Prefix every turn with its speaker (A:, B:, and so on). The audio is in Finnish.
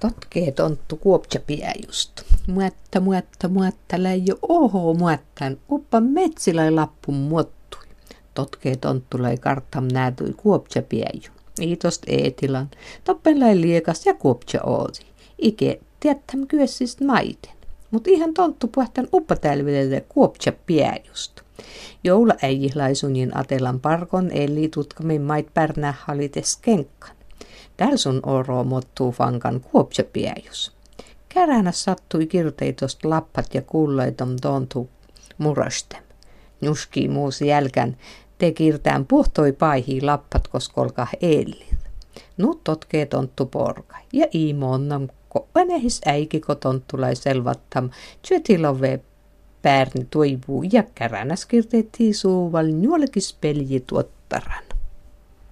A: Totkee tonttu kuopcha just. Muetta, muetta, muetta, läijö oho muettan, uppa metsilai lappu muottui. Totkee tonttu lai kartam näätui kuopcha piäju. Iitost eetilan, toppen lai liekas ja kuopcha oosi. Ike tiettäm kyössist maiten. Mut ihan tonttu puhtan uppa tälvidelle kuopcha piäjust. Joula äijilaisunjin atelan parkon eli tutkamin mait pärnä halites kenkkan. Tääl sun oro mottuu fankan kuopsepiäjus. Käränä sattui kirteitost lappat ja kullaitom tontu murastem. Nuski muus jälkän te kirtään puhtoi paihi lappat koskolka eellit. Nu totkee tonttu porka ja iimonnam venehis äiki tontulai selvattam tjötilove päärni toivuu ja käränäs kirteettiin suuval nuolekis pelji tuottaran.